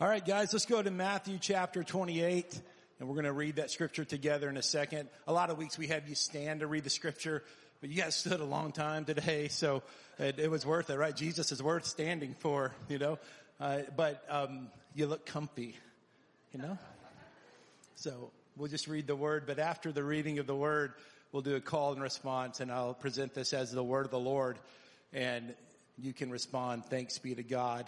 All right, guys, let's go to Matthew chapter 28, and we're going to read that scripture together in a second. A lot of weeks we have you stand to read the scripture, but you guys stood a long time today, so it, it was worth it, right? Jesus is worth standing for, you know. Uh, but um, you look comfy, you know. So we'll just read the word, but after the reading of the word, we'll do a call and response, and I'll present this as the word of the Lord, and you can respond, "Thanks be to God."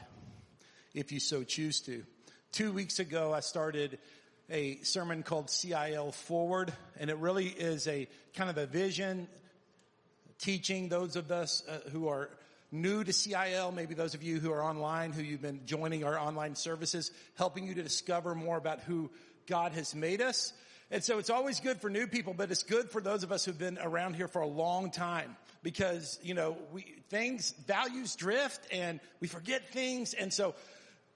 If you so choose to. Two weeks ago, I started a sermon called CIL Forward, and it really is a kind of a vision teaching those of us uh, who are new to CIL, maybe those of you who are online, who you've been joining our online services, helping you to discover more about who God has made us. And so it's always good for new people, but it's good for those of us who've been around here for a long time because, you know, we, things, values drift and we forget things. And so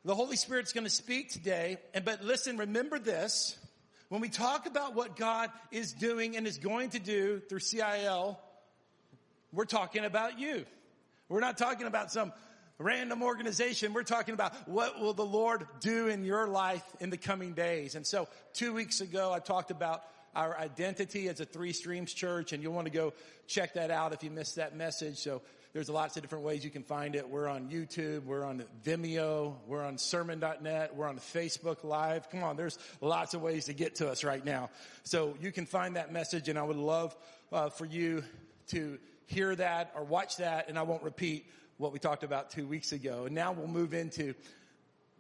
the Holy Spirit's going to speak today. And, but listen, remember this. When we talk about what God is doing and is going to do through CIL, we're talking about you. We're not talking about some random organization. We're talking about what will the Lord do in your life in the coming days. And so two weeks ago, I talked about our identity as a three streams church and you'll want to go check that out if you missed that message. So there's lots of different ways you can find it. We're on YouTube. We're on Vimeo. We're on sermon.net. We're on Facebook Live. Come on, there's lots of ways to get to us right now. So you can find that message and I would love uh, for you to hear that or watch that and I won't repeat what we talked about two weeks ago. And now we'll move into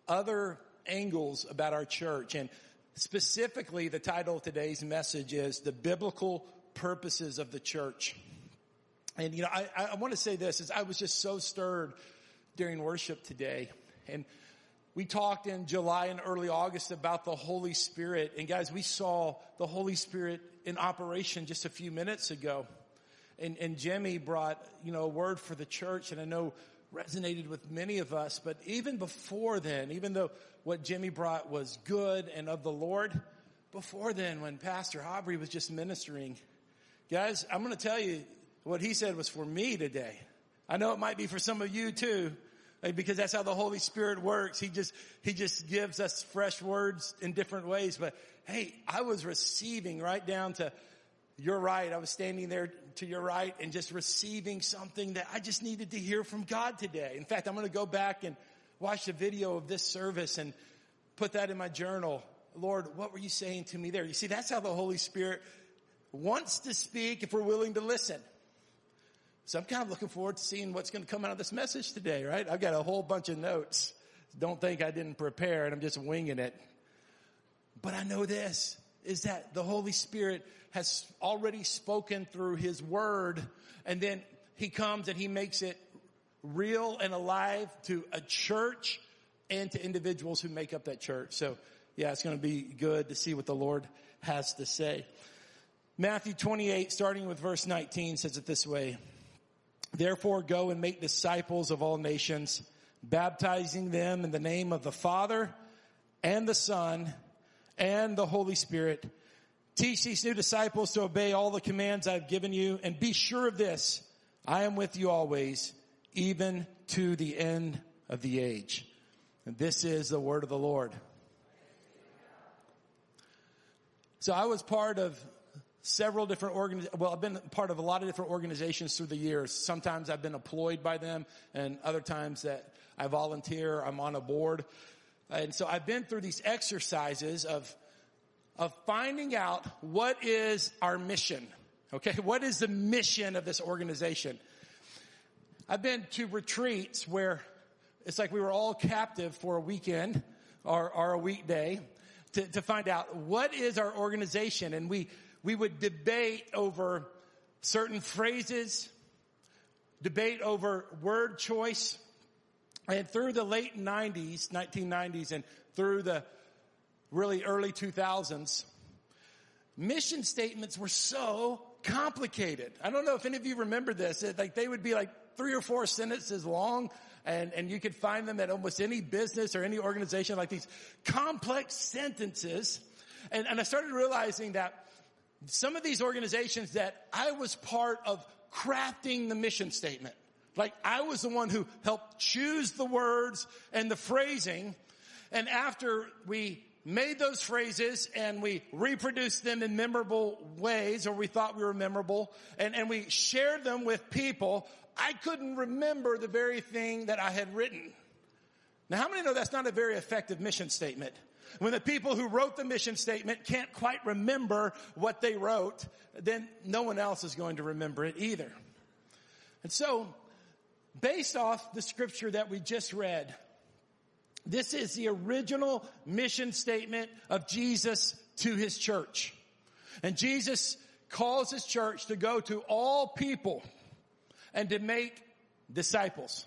other angles about our church and specifically the title of today's message is the biblical purposes of the church. And you know, I, I want to say this is I was just so stirred during worship today. And we talked in July and early August about the Holy Spirit. And guys, we saw the Holy Spirit in operation just a few minutes ago. And, and Jimmy brought, you know, a word for the church and I know resonated with many of us. But even before then, even though what Jimmy brought was good and of the Lord, before then, when Pastor Aubrey was just ministering, guys, I'm going to tell you, what he said was for me today. I know it might be for some of you too, because that's how the Holy Spirit works. He just, he just gives us fresh words in different ways. But hey, I was receiving right down to your right. I was standing there to your right and just receiving something that I just needed to hear from God today. In fact, I'm going to go back and watch the video of this service and put that in my journal. Lord, what were you saying to me there? You see, that's how the Holy Spirit wants to speak if we're willing to listen. So I'm kind of looking forward to seeing what's going to come out of this message today, right? I've got a whole bunch of notes. Don't think I didn't prepare and I'm just winging it. But I know this is that the Holy Spirit has already spoken through His Word and then He comes and He makes it real and alive to a church and to individuals who make up that church. So yeah, it's going to be good to see what the Lord has to say. Matthew 28, starting with verse 19 says it this way. Therefore go and make disciples of all nations, baptizing them in the name of the Father and the Son and the Holy Spirit. Teach these new disciples to obey all the commands I've given you and be sure of this. I am with you always, even to the end of the age. And this is the word of the Lord. So I was part of several different organizations. Well, I've been part of a lot of different organizations through the years. Sometimes I've been employed by them and other times that I volunteer, I'm on a board. And so I've been through these exercises of, of finding out what is our mission. Okay. What is the mission of this organization? I've been to retreats where it's like we were all captive for a weekend or, or a weekday to, to find out what is our organization and we, we would debate over certain phrases, debate over word choice, and through the late 90s, 1990s, and through the really early 2000s, mission statements were so complicated. I don't know if any of you remember this. Like they would be like three or four sentences long and, and you could find them at almost any business or any organization like these complex sentences. And, and I started realizing that some of these organizations that I was part of crafting the mission statement. Like I was the one who helped choose the words and the phrasing. and after we made those phrases and we reproduced them in memorable ways, or we thought we were memorable, and, and we shared them with people, I couldn't remember the very thing that I had written. Now, how many know that's not a very effective mission statement? When the people who wrote the mission statement can't quite remember what they wrote, then no one else is going to remember it either. And so, based off the scripture that we just read, this is the original mission statement of Jesus to his church. And Jesus calls his church to go to all people and to make disciples.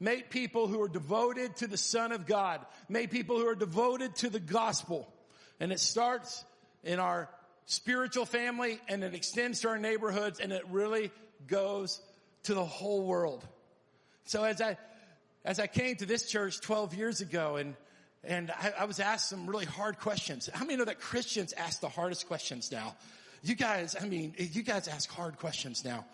Make people who are devoted to the Son of God. Make people who are devoted to the gospel. And it starts in our spiritual family and it extends to our neighborhoods and it really goes to the whole world. So as I as I came to this church 12 years ago and and I, I, was asked some really hard questions. How many know that Christians ask the hardest questions now? You guys, I mean, you guys ask hard questions now.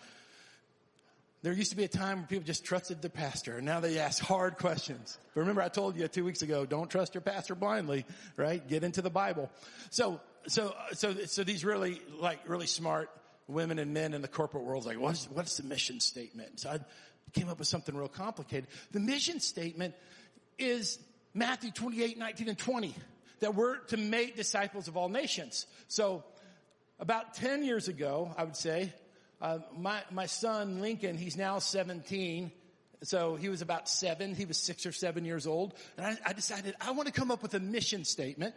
There used to be a time where people just trusted their pastor and now they ask hard questions. But remember I told you two weeks ago, don't trust your pastor blindly, right? Get into the Bible. So, so, so, so these really, like, really smart women and men in the corporate world, like, what's, what's the mission statement? So I came up with something real complicated. The mission statement is Matthew 28, 19 and 20, that we're to make disciples of all nations. So about 10 years ago, I would say, uh, my, my son Lincoln, he's now 17. So he was about seven. He was six or seven years old. And I, I decided I want to come up with a mission statement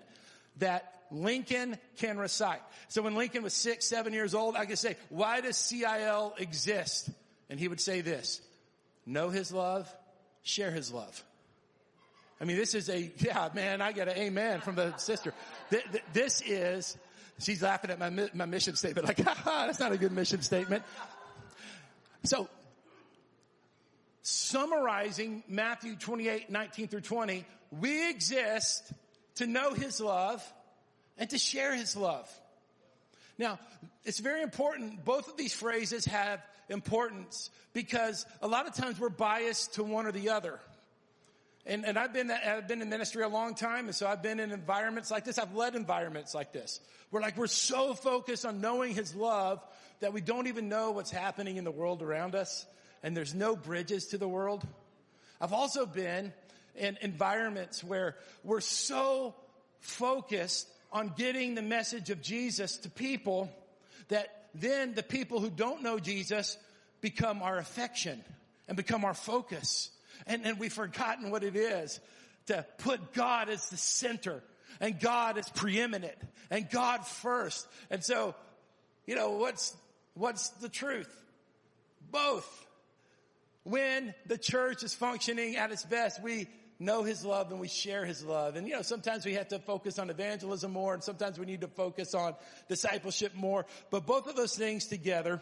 that Lincoln can recite. So when Lincoln was six, seven years old, I could say, why does CIL exist? And he would say this, know his love, share his love. I mean, this is a, yeah, man, I get an amen from the sister. This is, she's laughing at my, my mission statement, like, that's not a good mission statement. So, summarizing Matthew 28, 19 through 20, we exist to know his love and to share his love. Now, it's very important. Both of these phrases have importance because a lot of times we're biased to one or the other. And, and I've been, I've been in ministry a long time. And so I've been in environments like this. I've led environments like this. Where like we're so focused on knowing his love that we don't even know what's happening in the world around us. And there's no bridges to the world. I've also been in environments where we're so focused on getting the message of Jesus to people that then the people who don't know Jesus become our affection and become our focus. And, and we've forgotten what it is to put God as the center and God as preeminent and God first. And so, you know, what's, what's the truth? Both. When the church is functioning at its best, we know His love and we share His love. And you know, sometimes we have to focus on evangelism more and sometimes we need to focus on discipleship more. But both of those things together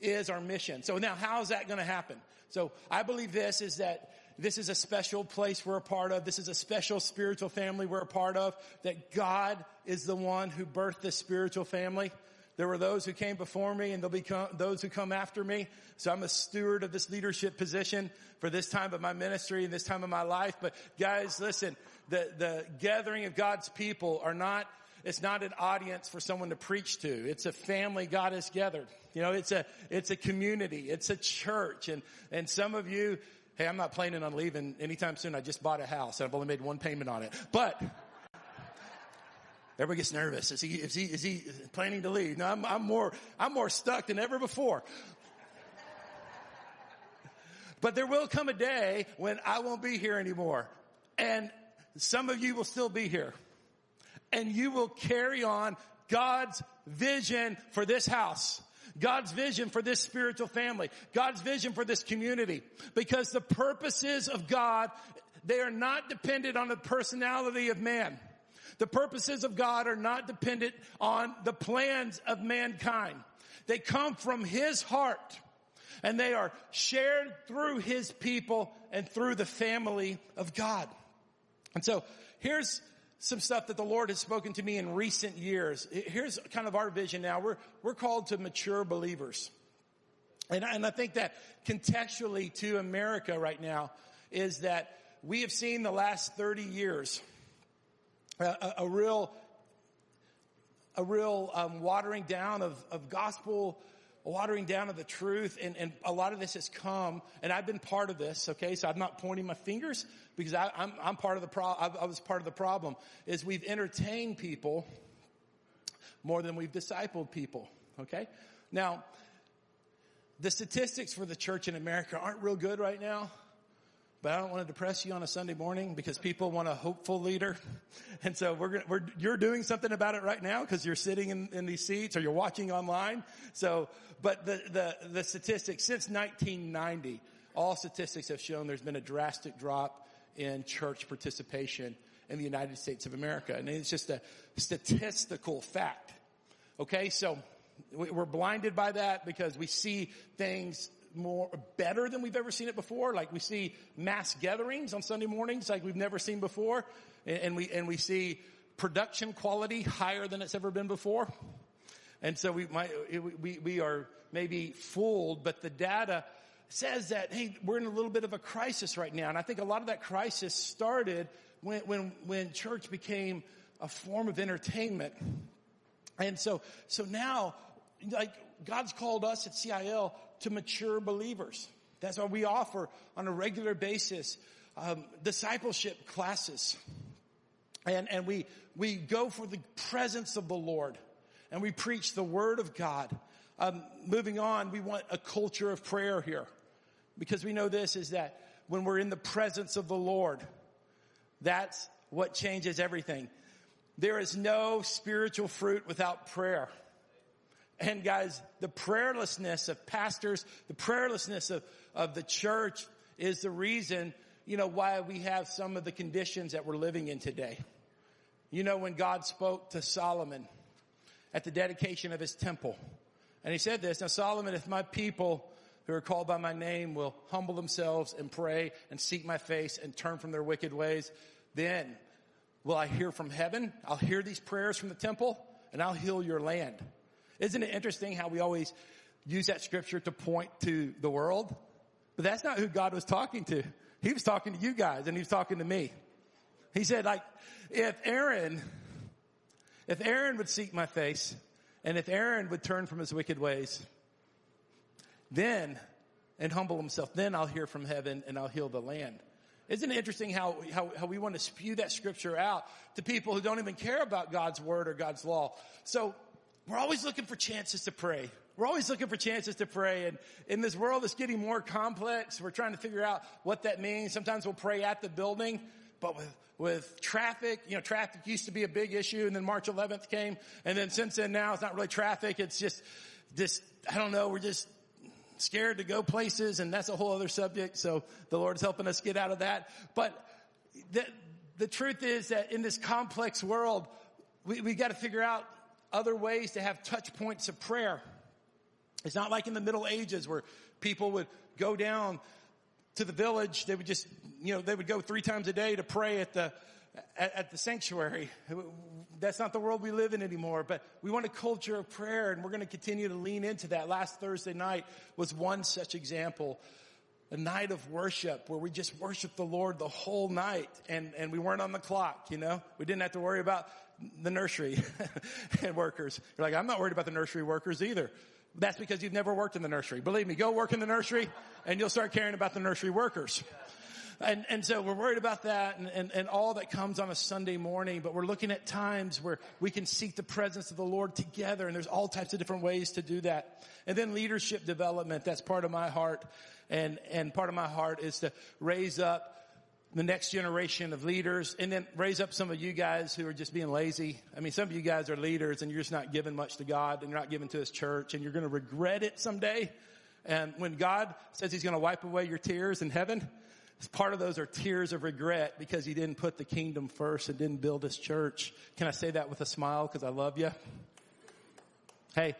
is our mission. So now how is that going to happen? So I believe this is that this is a special place we're a part of. This is a special spiritual family we're a part of. That God is the one who birthed this spiritual family. There were those who came before me and there'll be those who come after me. So I'm a steward of this leadership position for this time of my ministry and this time of my life. But guys, listen, the, the gathering of God's people are not, it's not an audience for someone to preach to. It's a family God has gathered. You know, it's a, it's a community. It's a church. And, and some of you, hey, I'm not planning on leaving anytime soon. I just bought a house and I've only made one payment on it. But, Everybody gets nervous. Is he, is he, is he planning to leave? No, I'm, I'm more, I'm more stuck than ever before. But there will come a day when I won't be here anymore. And some of you will still be here. And you will carry on God's vision for this house. God's vision for this spiritual family. God's vision for this community. Because the purposes of God, they are not dependent on the personality of man. The purposes of God are not dependent on the plans of mankind. They come from His heart and they are shared through His people and through the family of God. And so here's some stuff that the Lord has spoken to me in recent years. Here's kind of our vision now. We're, we're called to mature believers. And, and I think that contextually to America right now is that we have seen the last 30 years a, a, a real, a real um, watering down of, of gospel, watering down of the truth, and, and a lot of this has come, and I've been part of this. Okay, so I'm not pointing my fingers because I, am I'm, I'm part of the pro. I, I was part of the problem. Is we've entertained people more than we've discipled people. Okay, now the statistics for the church in America aren't real good right now. But I don't want to depress you on a Sunday morning because people want a hopeful leader. And so we're, gonna, we're you're doing something about it right now because you're sitting in, in these seats or you're watching online. So, but the, the, the statistics since 1990, all statistics have shown there's been a drastic drop in church participation in the United States of America. And it's just a statistical fact. Okay. So we're blinded by that because we see things more better than we've ever seen it before. Like we see mass gatherings on Sunday mornings like we've never seen before. And we, and we see production quality higher than it's ever been before. And so we might, we, we are maybe fooled, but the data says that, hey, we're in a little bit of a crisis right now. And I think a lot of that crisis started when, when, when church became a form of entertainment. And so, so now, like, God's called us at CIL to mature believers. That's why we offer on a regular basis um, discipleship classes, and and we we go for the presence of the Lord, and we preach the Word of God. Um, moving on, we want a culture of prayer here, because we know this is that when we're in the presence of the Lord, that's what changes everything. There is no spiritual fruit without prayer. And guys, the prayerlessness of pastors, the prayerlessness of, of the church is the reason, you know, why we have some of the conditions that we're living in today. You know, when God spoke to Solomon at the dedication of his temple, and he said this, now Solomon, if my people who are called by my name will humble themselves and pray and seek my face and turn from their wicked ways, then will I hear from heaven? I'll hear these prayers from the temple and I'll heal your land. Isn't it interesting how we always use that scripture to point to the world? But that's not who God was talking to. He was talking to you guys and he was talking to me. He said like, if Aaron, if Aaron would seek my face and if Aaron would turn from his wicked ways, then, and humble himself, then I'll hear from heaven and I'll heal the land. Isn't it interesting how, how, how, we want to spew that scripture out to people who don't even care about God's word or God's law? So we're always looking for chances to pray. We're always looking for chances to pray. And in this world that's getting more complex, we're trying to figure out what that means. Sometimes we'll pray at the building, but with, with traffic, you know, traffic used to be a big issue and then March 11th came. And then since then now it's not really traffic. It's just, just, I don't know, we're just scared to go places and that's a whole other subject. So the Lord's helping us get out of that. But the, the truth is that in this complex world, we, we got to figure out other ways to have touch points of prayer. It's not like in the Middle Ages where people would go down to the village. They would just, you know, they would go three times a day to pray at the, at, at, the sanctuary. That's not the world we live in anymore, but we want a culture of prayer and we're going to continue to lean into that. Last Thursday night was one such example. A night of worship where we just worshiped the Lord the whole night and, and we weren't on the clock, you know? We didn't have to worry about the nursery and workers. You're like, I'm not worried about the nursery workers either. That's because you've never worked in the nursery. Believe me, go work in the nursery and you'll start caring about the nursery workers. And, and so we're worried about that and, and, and all that comes on a Sunday morning, but we're looking at times where we can seek the presence of the Lord together and there's all types of different ways to do that. And then leadership development, that's part of my heart. And, and part of my heart is to raise up the next generation of leaders and then raise up some of you guys who are just being lazy. I mean, some of you guys are leaders and you're just not giving much to God and you're not giving to his church and you're going to regret it someday. And when God says he's going to wipe away your tears in heaven, part of those are tears of regret because he didn't put the kingdom first and didn't build his church. Can I say that with a smile because I love you? Hey,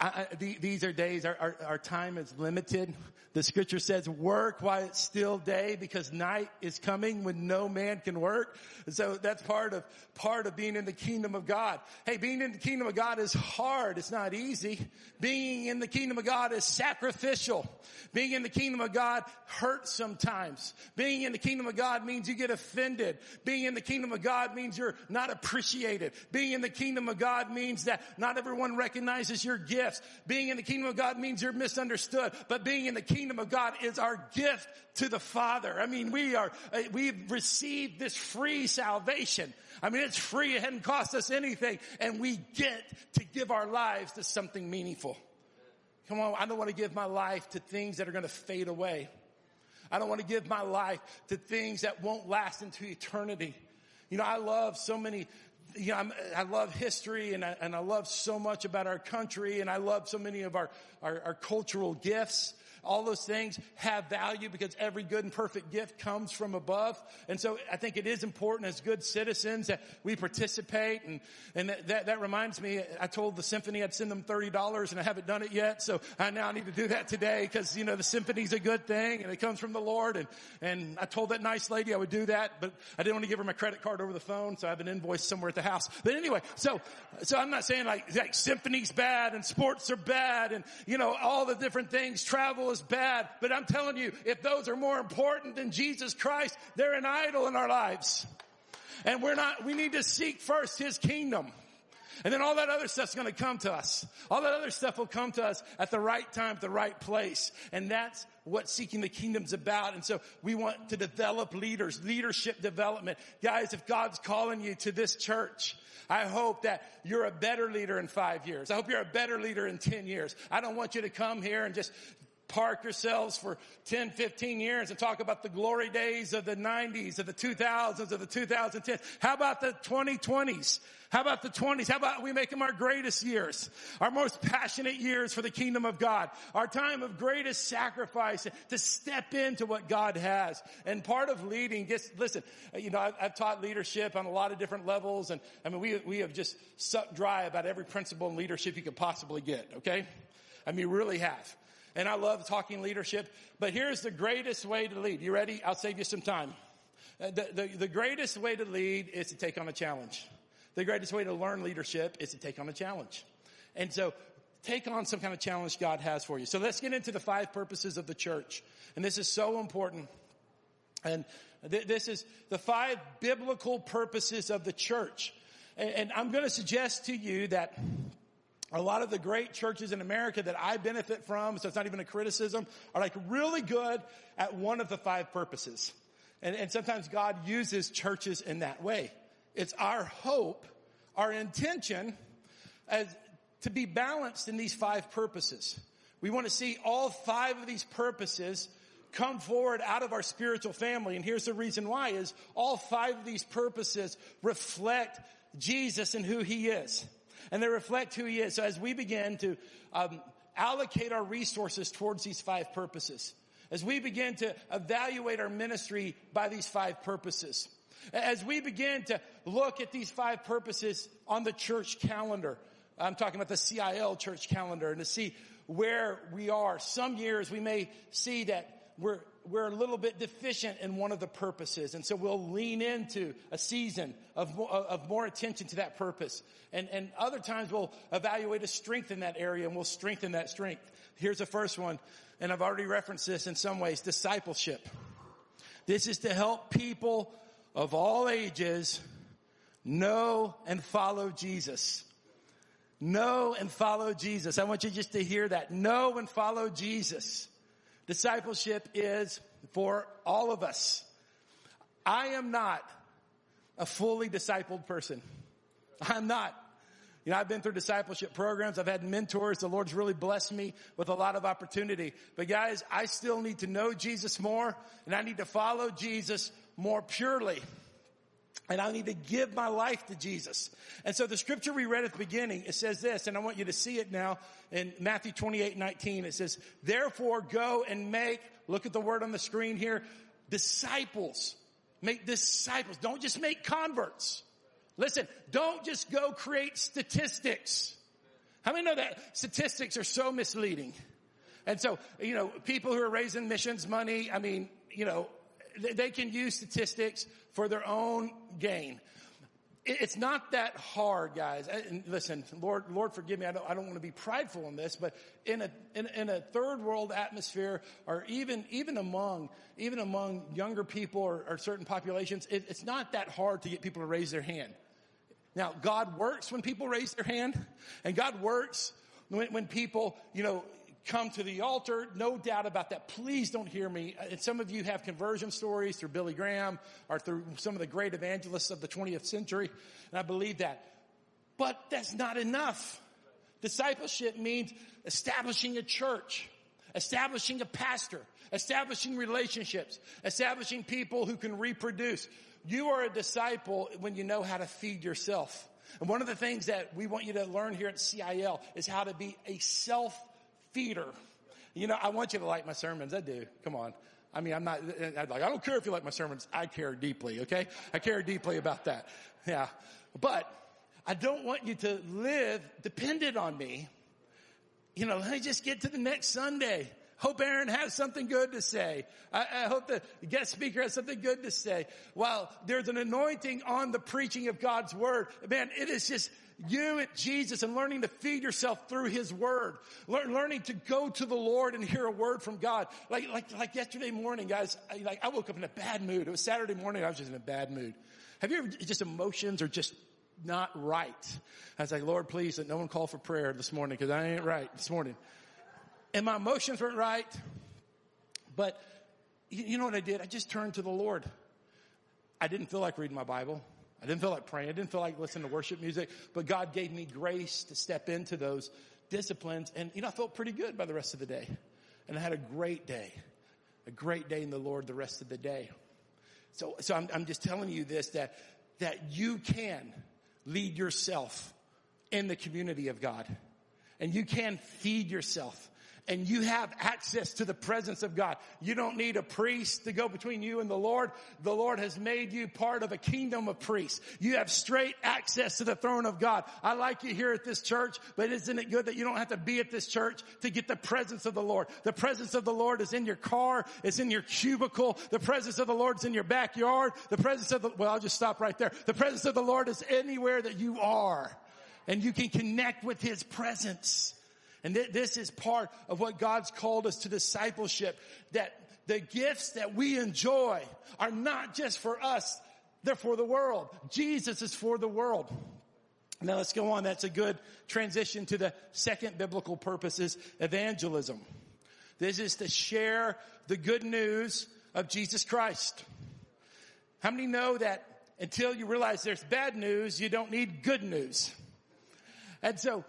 I, I, these are days, our, our, our time is limited. The scripture says work while it's still day because night is coming when no man can work. So that's part of, part of being in the kingdom of God. Hey, being in the kingdom of God is hard. It's not easy. Being in the kingdom of God is sacrificial. Being in the kingdom of God hurts sometimes. Being in the kingdom of God means you get offended. Being in the kingdom of God means you're not appreciated. Being in the kingdom of God means that not everyone recognizes your gifts. Being in the kingdom of God means you're misunderstood. But being in the kingdom of God is our gift to the Father. I mean, we are, uh, we've received this free salvation. I mean, it's free. It hadn't cost us anything. And we get to give our lives to something meaningful. Come on. I don't want to give my life to things that are going to fade away. I don't want to give my life to things that won't last into eternity. You know, I love so many you know, I'm, i love history and I, and I love so much about our country and I love so many of our, our, our cultural gifts. All those things have value because every good and perfect gift comes from above. And so I think it is important as good citizens that we participate. And, and that, that, that reminds me, I told the symphony I'd send them $30 and I haven't done it yet. So I now need to do that today because, you know, the symphony's a good thing and it comes from the Lord. And, and I told that nice lady I would do that, but I didn't want to give her my credit card over the phone. So I have an invoice somewhere at the house. But anyway, so, so I'm not saying like, like symphony's bad and sports are bad and, you know, all the different things, travel is bad, but I'm telling you, if those are more important than Jesus Christ, they're an idol in our lives. And we're not, we need to seek first His kingdom. And then all that other stuff's gonna come to us. All that other stuff will come to us at the right time, at the right place. And that's what seeking the kingdom's about. And so we want to develop leaders, leadership development. Guys, if God's calling you to this church, I hope that you're a better leader in five years. I hope you're a better leader in 10 years. I don't want you to come here and just park yourselves for 10, 15 years and talk about the glory days of the 90s, of the 2000s, of the 2010s. How about the 2020s? How about the 20s? How about we make them our greatest years? Our most passionate years for the kingdom of God. Our time of greatest sacrifice to step into what God has. And part of leading, just listen, you know, I've, I've taught leadership on a lot of different levels and I mean, we, we have just sucked dry about every principle in leadership you could possibly get, okay? I mean, really have and I love talking leadership. But here's the greatest way to lead. You ready? I'll save you some time. Uh, the, the, the greatest way to lead is to take on a challenge. The greatest way to learn leadership is to take on a challenge. And so take on some kind of challenge God has for you. So let's get into the five purposes of the church. And this is so important. And th- this is the five biblical purposes of the church. And, and I'm going to suggest to you that a lot of the great churches in America that I benefit from, so it's not even a criticism, are like really good at one of the five purposes. And, and sometimes God uses churches in that way. It's our hope, our intention as to be balanced in these five purposes. We want to see all five of these purposes come forward out of our spiritual family. And here's the reason why is all five of these purposes reflect Jesus and who he is and they reflect who he is. So as we begin to um, allocate our resources towards these five purposes, as we begin to evaluate our ministry by these five purposes, as we begin to look at these five purposes on the church calendar, I'm talking about the CIL church calendar and to see where we are. Some years we may see that we're, we're a little bit deficient in one of the purposes. And so we'll lean into a season of more, uh, of more attention to that purpose. And, and other times we'll evaluate a strength in that area and we'll strengthen that strength. Here's the first one. And I've already referenced this in some ways, discipleship. This is to help people of all ages know and follow Jesus. Know and follow Jesus. I want you just to hear that. Know and follow Jesus. Discipleship is for all of us. I am not a fully discipled person. I'm not. You know, I've been through discipleship programs. I've had mentors. The Lord's really blessed me with a lot of opportunity. But guys, I still need to know Jesus more and I need to follow Jesus more purely and I need to give my life to Jesus. And so the scripture we read at the beginning, it says this, and I want you to see it now in Matthew 28, 19. It says, therefore go and make, look at the word on the screen here, disciples. Make disciples. Don't just make converts. Listen, don't just go create statistics. How many know that statistics are so misleading? And so, you know, people who are raising missions money, I mean, you know, they can use statistics for their own gain. It's not that hard, guys. And listen, Lord, Lord, forgive me. I don't, I don't want to be prideful in this, but in a, in, in a third world atmosphere, or even, even among, even among younger people or, or certain populations, it, it's not that hard to get people to raise their hand. Now, God works when people raise their hand, and God works when, when people, you know, come to the altar. No doubt about that. Please don't hear me. And uh, some of you have conversion stories through Billy Graham or through some of the great evangelists of the 20th century. And I believe that. But that's not enough. Discipleship means establishing a church, establishing a pastor, establishing relationships, establishing people who can reproduce. You are a disciple when you know how to feed yourself. And one of the things that we want you to learn here at CIL is how to be a self feeder. You know, I want you to like my sermons. I do. Come on. I mean, I'm not, i like, I don't care if you like my sermons. I care deeply, okay? I care deeply about that. Yeah. But I don't want you to live dependent on me. You know, let me just get to the next Sunday. Hope Aaron has something good to say. I, I, hope the guest speaker has something good to say. While there's an anointing on the preaching of God's word, man, it is just, you at Jesus and learning to feed yourself through His Word. learning to go to the Lord and hear a word from God. Like, like, like yesterday morning, guys, I, like I woke up in a bad mood. It was Saturday morning. I was just in a bad mood. Have you ever just emotions are just not right? I was like, Lord, please let no one call for prayer this morning because I ain't right this morning. And my emotions weren't right. But you, you know what I did? I just turned to the Lord. I didn't feel like reading my Bible. I didn't feel like praying. I didn't feel like listening to worship music, but God gave me grace to step into those disciplines. And, you know, I felt pretty good by the rest of the day. And I had a great day, a great day in the Lord the rest of the day. So, so I'm, I'm just telling you this, that, that you can lead yourself in the community of God. And you can feed yourself and you have access to the presence of God. You don't need a priest to go between you and the Lord. The Lord has made you part of a kingdom of priests. You have straight access to the throne of God. I like you here at this church, but isn't it good that you don't have to be at this church to get the presence of the Lord? The presence of the Lord is in your car. It's in your cubicle. The presence of the Lord is in your backyard. The presence of the, well, I'll just stop right there. The presence of the Lord is anywhere that you are. And you can connect with His presence. And th- this is part of what God's called us to discipleship, that the gifts that we enjoy are not just for us, they're for the world. Jesus is for the world. Now let's go on. That's a good transition to the second biblical purpose is evangelism. This is to share the good news of Jesus Christ. How many know that until you realize there's bad news, you don't need good news? And so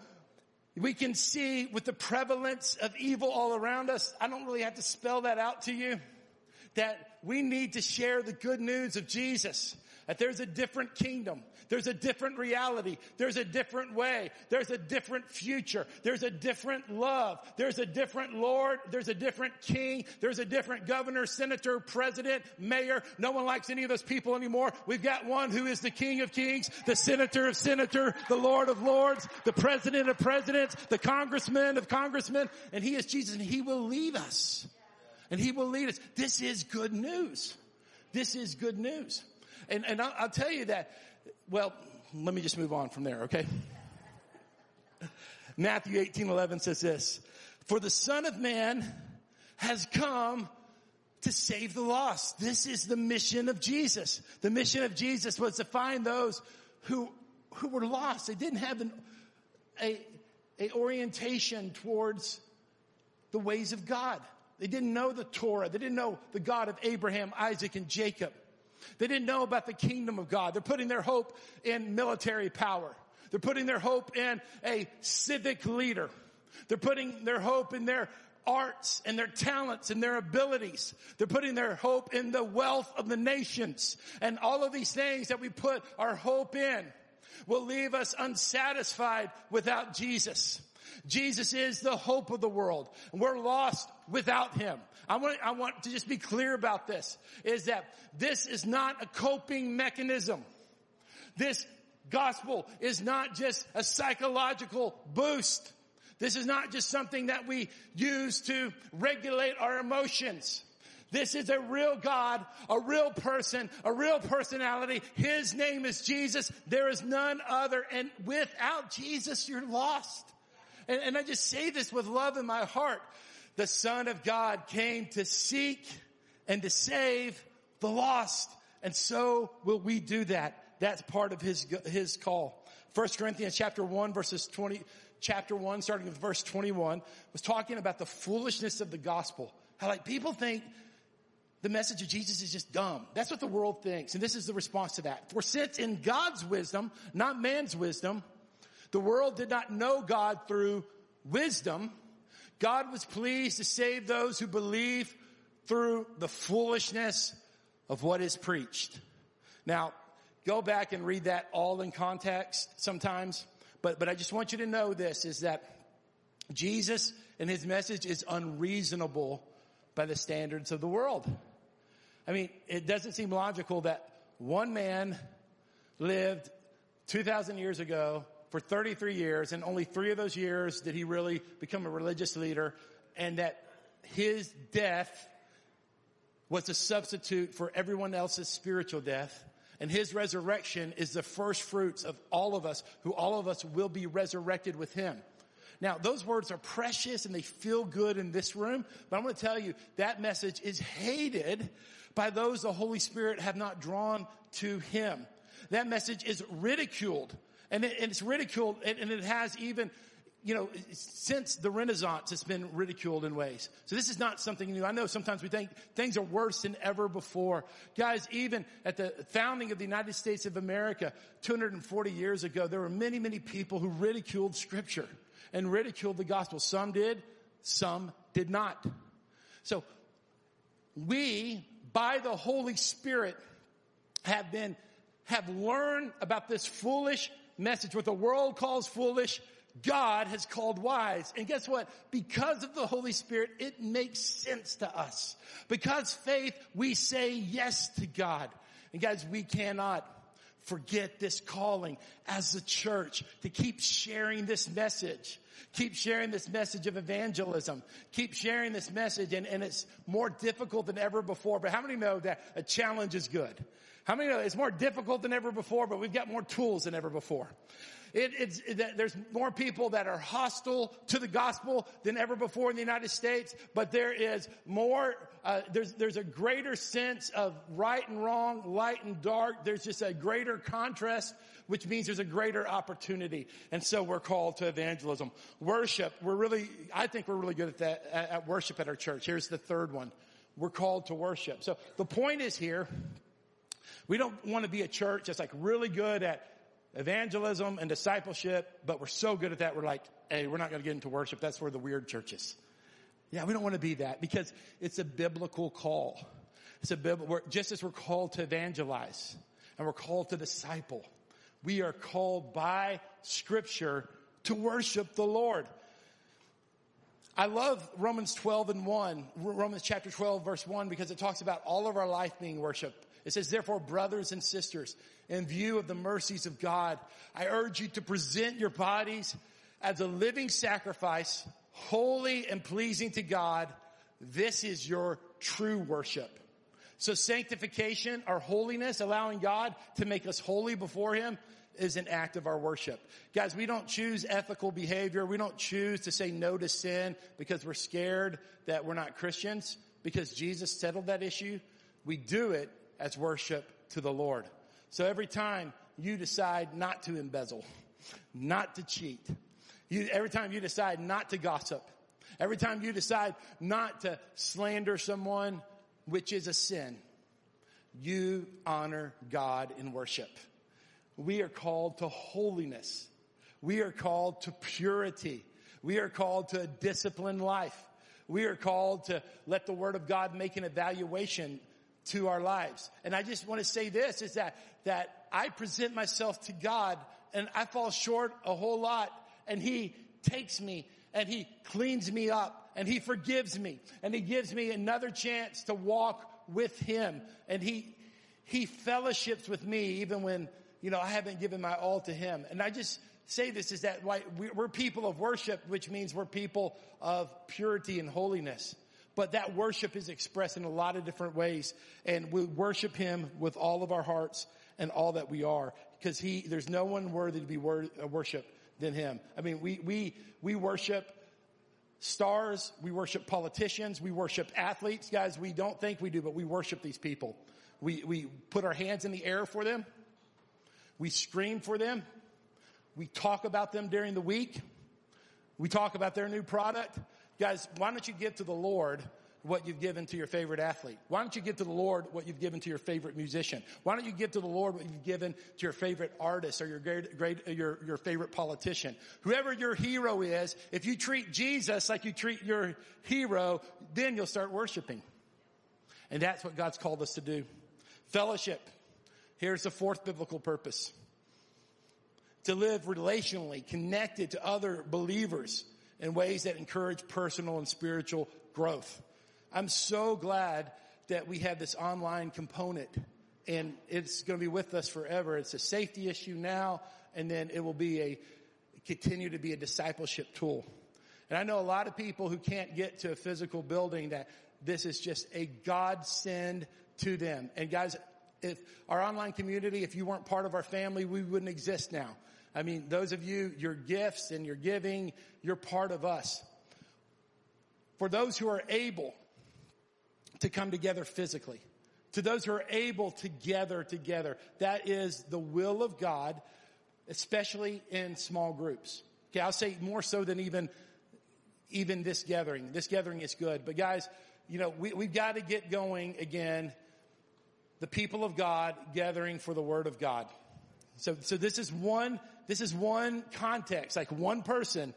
we can see with the prevalence of evil all around us, I don't really have to spell that out to you, that we need to share the good news of Jesus. That there's a different kingdom. There's a different reality. There's a different way. There's a different future. There's a different love. There's a different Lord. There's a different king. There's a different governor, senator, president, mayor. No one likes any of those people anymore. We've got one who is the king of kings, the senator of senator, the lord of lords, the president of presidents, the congressman of congressmen, and he is Jesus and he will lead us. And he will lead us. This is good news. This is good news. And, and I'll, I'll tell you that, well, let me just move on from there, okay? Matthew 18, 11 says this, for the son of man has come to save the lost. This is the mission of Jesus. The mission of Jesus was to find those who, who were lost. They didn't have an, a, a orientation towards the ways of God. They didn't know the Torah. They didn't know the God of Abraham, Isaac, and Jacob. They didn't know about the kingdom of God. They're putting their hope in military power. They're putting their hope in a civic leader. They're putting their hope in their arts and their talents and their abilities. They're putting their hope in the wealth of the nations. And all of these things that we put our hope in will leave us unsatisfied without Jesus. Jesus is the hope of the world. We're lost without Him. I want, I want to just be clear about this, is that this is not a coping mechanism. This gospel is not just a psychological boost. This is not just something that we use to regulate our emotions. This is a real God, a real person, a real personality. His name is Jesus. There is none other. And without Jesus, you're lost. And, and I just say this with love in my heart. The Son of God came to seek and to save the lost. And so will we do that. That's part of his, his call. 1 Corinthians chapter 1 verses 20, chapter 1 starting with verse 21 was talking about the foolishness of the gospel. How like people think the message of Jesus is just dumb. That's what the world thinks. And this is the response to that. For since in God's wisdom, not man's wisdom, the world did not know God through wisdom, God was pleased to save those who believe through the foolishness of what is preached. Now, go back and read that all in context sometimes, but, but I just want you to know this is that Jesus and his message is unreasonable by the standards of the world. I mean, it doesn't seem logical that one man lived 2,000 years ago for 33 years, and only three of those years did he really become a religious leader, and that his death was a substitute for everyone else's spiritual death. And his resurrection is the first fruits of all of us, who all of us will be resurrected with him. Now, those words are precious and they feel good in this room, but I'm going to tell you that message is hated by those the Holy Spirit have not drawn to him. That message is ridiculed and, it, and it's ridiculed and, and it has even you know, since the Renaissance, it's been ridiculed in ways. So this is not something new. I know sometimes we think things are worse than ever before. Guys, even at the founding of the United States of America 240 years ago, there were many, many people who ridiculed scripture and ridiculed the gospel. Some did, some did not. So we by the Holy Spirit have been, have learned about this foolish message. What the world calls foolish, God has called wise. And guess what? Because of the Holy Spirit, it makes sense to us. Because faith, we say yes to God. And guys, we cannot forget this calling as a church to keep sharing this message. Keep sharing this message of evangelism. Keep sharing this message and, and it's more difficult than ever before. But how many know that a challenge is good? How many know it's more difficult than ever before, but we've got more tools than ever before? It, it's, it, there's more people that are hostile to the gospel than ever before in the United States, but there is more, uh, there's, there's a greater sense of right and wrong, light and dark. There's just a greater contrast, which means there's a greater opportunity. And so we're called to evangelism. Worship, we're really, I think we're really good at that, at, at worship at our church. Here's the third one. We're called to worship. So the point is here, we don't want to be a church that's like really good at evangelism and discipleship, but we're so good at that, we're like, hey, we're not going to get into worship. That's where the weird church is. Yeah, we don't want to be that because it's a biblical call. It's a biblical, just as we're called to evangelize and we're called to disciple, we are called by scripture to worship the Lord. I love Romans 12 and 1, Romans chapter 12 verse 1 because it talks about all of our life being worship. It says, therefore, brothers and sisters, in view of the mercies of God, I urge you to present your bodies as a living sacrifice, holy and pleasing to God. This is your true worship. So sanctification our holiness, allowing God to make us holy before Him is an act of our worship. Guys, we don't choose ethical behavior. We don't choose to say no to sin because we're scared that we're not Christians because Jesus settled that issue. We do it as worship to the Lord. So every time you decide not to embezzle, not to cheat, you, every time you decide not to gossip, every time you decide not to slander someone, which is a sin, you honor God in worship. We are called to holiness. We are called to purity. We are called to a disciplined life. We are called to let the word of God make an evaluation to our lives. And I just want to say this is that, that I present myself to God and I fall short a whole lot and he takes me and he cleans me up and he forgives me and he gives me another chance to walk with him and he, he fellowships with me even when you know, I haven't given my all to him. And I just say this is that why we're people of worship, which means we're people of purity and holiness. But that worship is expressed in a lot of different ways. And we worship him with all of our hearts and all that we are. Because he, there's no one worthy to be wor- uh, worshiped than him. I mean, we, we, we worship stars. We worship politicians. We worship athletes. Guys, we don't think we do, but we worship these people. We, we put our hands in the air for them. We scream for them. We talk about them during the week. We talk about their new product. Guys, why don't you give to the Lord what you've given to your favorite athlete? Why don't you give to the Lord what you've given to your favorite musician? Why don't you give to the Lord what you've given to your favorite artist or your great, great your, your favorite politician? Whoever your hero is, if you treat Jesus like you treat your hero, then you'll start worshiping. And that's what God's called us to do. Fellowship. Here's the fourth biblical purpose. To live relationally connected to other believers in ways that encourage personal and spiritual growth. I'm so glad that we have this online component and it's going to be with us forever. It's a safety issue now and then it will be a, continue to be a discipleship tool. And I know a lot of people who can't get to a physical building that this is just a godsend to them. And guys, if our online community, if you weren't part of our family, we wouldn't exist now. I mean, those of you, your gifts and your giving, you're part of us. For those who are able to come together physically, to those who are able to gather together, that is the will of God, especially in small groups. Okay, I'll say more so than even, even this gathering. This gathering is good. But guys, you know, we, we've got to get going again. The people of God gathering for the word of God. So, so this is one this is one context, like one person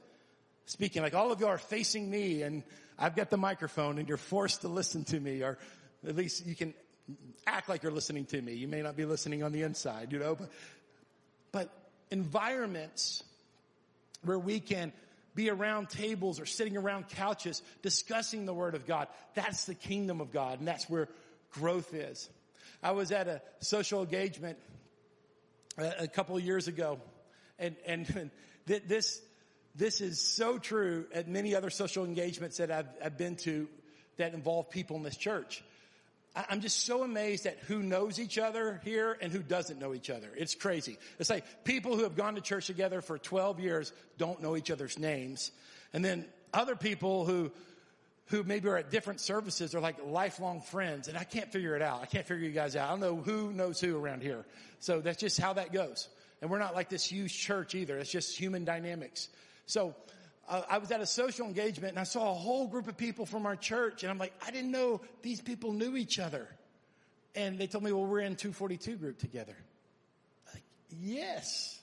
speaking, like all of you are facing me and I've got the microphone and you're forced to listen to me or at least you can act like you're listening to me. You may not be listening on the inside, you know, but, but environments where we can be around tables or sitting around couches discussing the word of God. That's the kingdom of God and that's where growth is. I was at a social engagement a couple of years ago and, and this, this is so true at many other social engagements that I've, I've been to that involve people in this church. I'm just so amazed at who knows each other here and who doesn't know each other. It's crazy. It's like people who have gone to church together for 12 years don't know each other's names. And then other people who, who maybe are at different services are like lifelong friends and I can't figure it out. I can't figure you guys out. I don't know who knows who around here. So that's just how that goes. And we're not like this huge church either. It's just human dynamics. So uh, I was at a social engagement and I saw a whole group of people from our church and I'm like, I didn't know these people knew each other. And they told me, well, we're in 242 group together. Like, yes,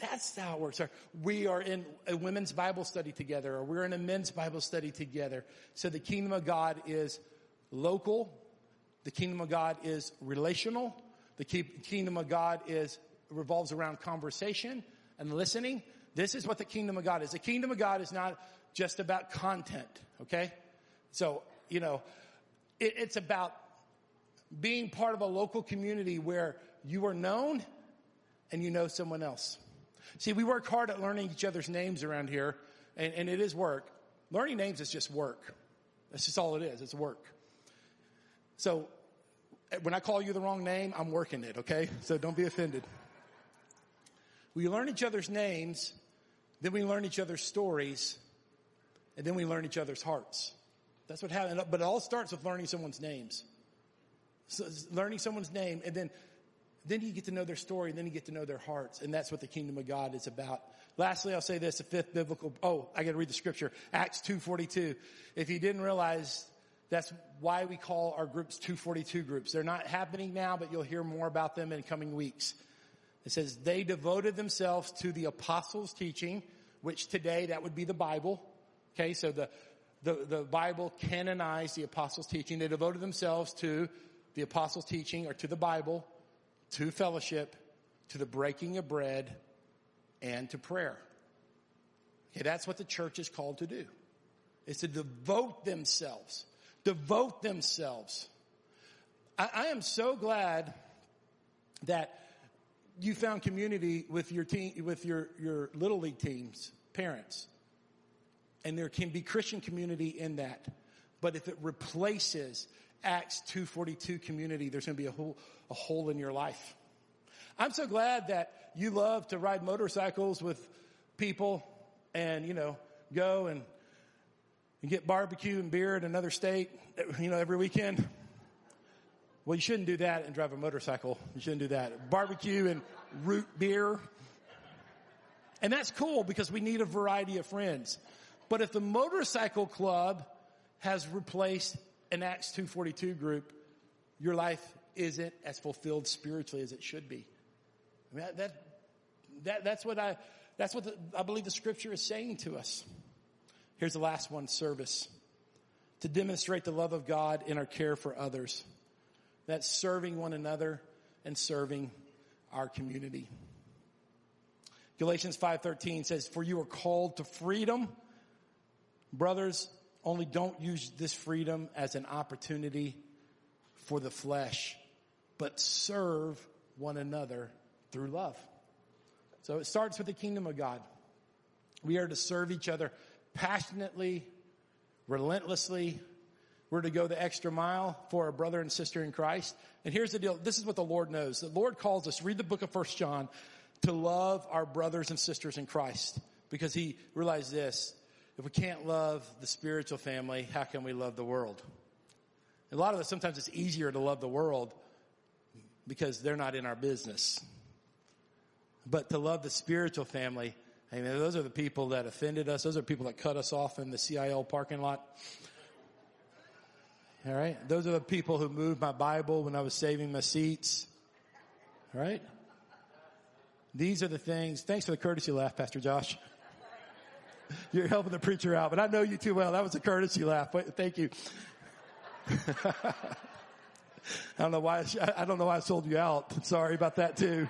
that's how it works. Or we are in a women's Bible study together or we're in a men's Bible study together. So the kingdom of God is local. The kingdom of God is relational. The kingdom of God is revolves around conversation and listening. This is what the kingdom of God is. The kingdom of God is not just about content, okay? So, you know, it, it's about being part of a local community where you are known and you know someone else. See, we work hard at learning each other's names around here, and, and it is work. Learning names is just work. That's just all it is. It's work. So, when I call you the wrong name, I'm working it, okay? So don't be offended. We learn each other's names, then we learn each other's stories, and then we learn each other's hearts. That's what happens. But it all starts with learning someone's names. So learning someone's name, and then then you get to know their story, and then you get to know their hearts, and that's what the kingdom of God is about. Lastly, I'll say this: the fifth biblical. Oh, I got to read the scripture. Acts two forty two. If you didn't realize, that's why we call our groups two forty two groups. They're not happening now, but you'll hear more about them in coming weeks. It says they devoted themselves to the apostles' teaching, which today that would be the Bible. Okay, so the, the, the Bible canonized the apostles' teaching. They devoted themselves to the apostles' teaching or to the Bible, to fellowship, to the breaking of bread, and to prayer. Okay, that's what the church is called to do. Is to devote themselves. Devote themselves. I, I am so glad that you found community with your team, with your, your little league teams, parents. And there can be Christian community in that. But if it replaces Acts 242 community, there's going to be a hole, a hole in your life. I'm so glad that you love to ride motorcycles with people and, you know, go and, and get barbecue and beer in another state, you know, every weekend. Well, you shouldn't do that and drive a motorcycle. You shouldn't do that. Barbecue and root beer. And that's cool because we need a variety of friends. But if the motorcycle club has replaced an Acts 242 group, your life isn't as fulfilled spiritually as it should be. I mean, that, that, that's what I, that's what the, I believe the scripture is saying to us. Here's the last one, service. To demonstrate the love of God in our care for others. That's serving one another and serving our community. Galatians 5:13 says, "For you are called to freedom. Brothers, only don't use this freedom as an opportunity for the flesh, but serve one another through love." So it starts with the kingdom of God. We are to serve each other passionately, relentlessly, we're to go the extra mile for a brother and sister in Christ. And here's the deal. This is what the Lord knows. The Lord calls us, read the book of First John, to love our brothers and sisters in Christ. Because he realized this. If we can't love the spiritual family, how can we love the world? A lot of us, sometimes it's easier to love the world because they're not in our business. But to love the spiritual family, I mean, those are the people that offended us. Those are people that cut us off in the CIL parking lot. All right. Those are the people who moved my Bible when I was saving my seats. All right. These are the things. Thanks for the courtesy laugh, Pastor Josh. You're helping the preacher out, but I know you too well. That was a courtesy laugh. Thank you. I don't know why. I don't know why I sold you out. Sorry about that too.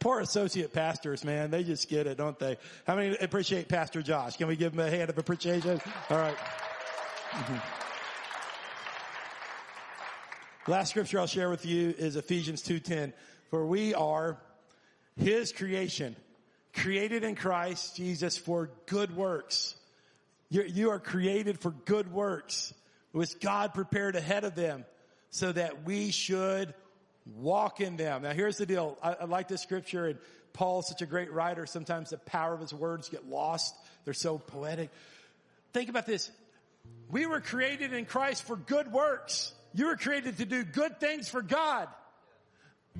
Poor associate pastors, man. They just get it, don't they? How many appreciate Pastor Josh? Can we give him a hand of appreciation? All right. Mm-hmm. Last scripture I'll share with you is Ephesians 2.10. For we are His creation, created in Christ Jesus for good works. You're, you are created for good works, which God prepared ahead of them so that we should walk in them. Now here's the deal. I, I like this scripture and Paul's such a great writer. Sometimes the power of his words get lost. They're so poetic. Think about this. We were created in Christ for good works. You were created to do good things for God.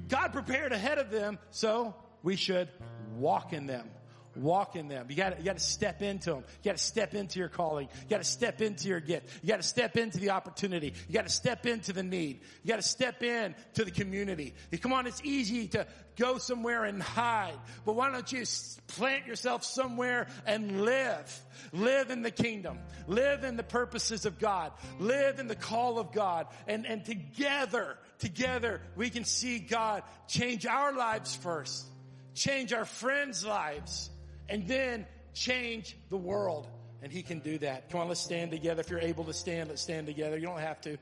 God prepared ahead of them, so we should walk in them. Walk in them. You got you to step into them. You got to step into your calling. You got to step into your gift. You got to step into the opportunity. You got to step into the need. You got to step in to the community. Come on, it's easy to go somewhere and hide, but why don't you plant yourself somewhere and live? Live in the kingdom. Live in the purposes of God. Live in the call of God. And and together, together, we can see God change our lives first, change our friends' lives and then change the world. And he can do that. Come on, let's stand together. If you're able to stand, let's stand together. You don't have to,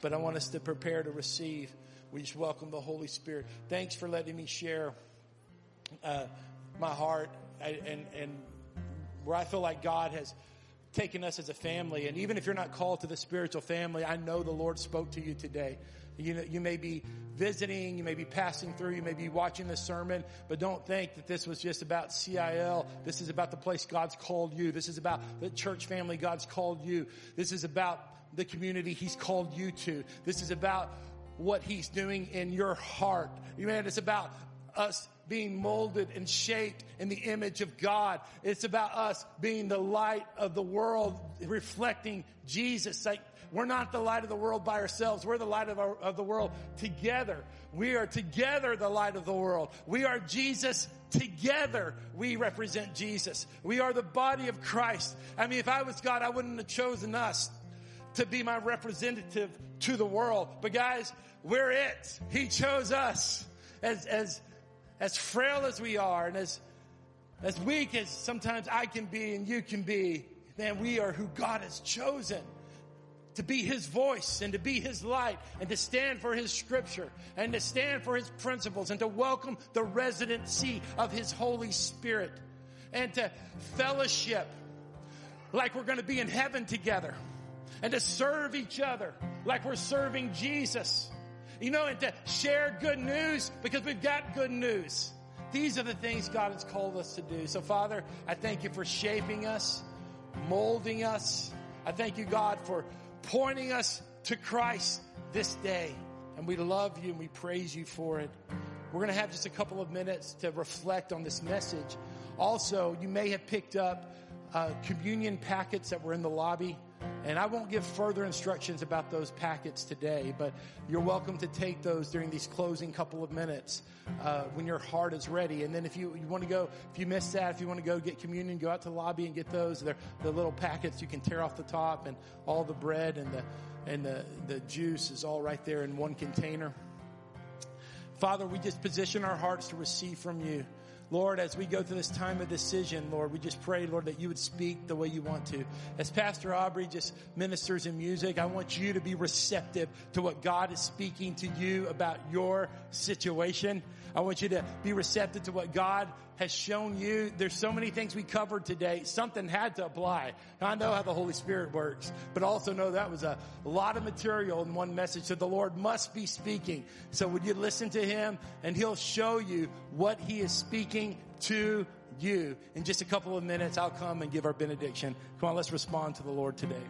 but I want us to prepare to receive. We just welcome the Holy Spirit. Thanks for letting me share uh, my heart and, and where I feel like God has taken us as a family. And even if you're not called to the spiritual family, I know the Lord spoke to you today. You, know, you may be visiting, you may be passing through, you may be watching the sermon, but don't think that this was just about CIL. This is about the place God's called you. This is about the church family God's called you. This is about the community He's called you to. This is about what He's doing in your heart. Man, it's about us being molded and shaped in the image of God. It's about us being the light of the world, reflecting Jesus. Like we're not the light of the world by ourselves. We're the light of, our, of the world together. We are together the light of the world. We are Jesus together. We represent Jesus. We are the body of Christ. I mean, if I was God, I wouldn't have chosen us to be my representative to the world. But guys, we're it. He chose us as, as, as frail as we are and as, as weak as sometimes I can be and you can be. Man, we are who God has chosen to be his voice and to be his light and to stand for his scripture and to stand for his principles and to welcome the residency of his Holy Spirit and to fellowship like we're going to be in heaven together and to serve each other like we're serving Jesus. You know, and to share good news because we've got good news. These are the things God has called us to do. So Father, I thank you for shaping us, molding us. I thank you, God, for pointing us to Christ this day. And we love you and we praise you for it. We're going to have just a couple of minutes to reflect on this message. Also, you may have picked up uh, communion packets that were in the lobby. And I won't give further instructions about those packets today, but you're welcome to take those during these closing couple of minutes uh, when your heart is ready. And then if you, you want to go, if you miss that, if you want to go get communion, go out to the lobby and get those. They're the little packets you can tear off the top, and all the bread and the and the, the juice is all right there in one container. Father, we just position our hearts to receive from you. Lord, as we go through this time of decision, Lord, we just pray, Lord, that you would speak the way you want to. As Pastor Aubrey just ministers in music, I want you to be receptive to what God is speaking to you about your situation. I want you to be receptive to what God has shown you. There's so many things we covered today. Something had to apply. I know how the Holy Spirit works, but also know that was a lot of material in one message. So the Lord must be speaking. So would you listen to Him and He'll show you what He is speaking to you. In just a couple of minutes, I'll come and give our benediction. Come on, let's respond to the Lord today.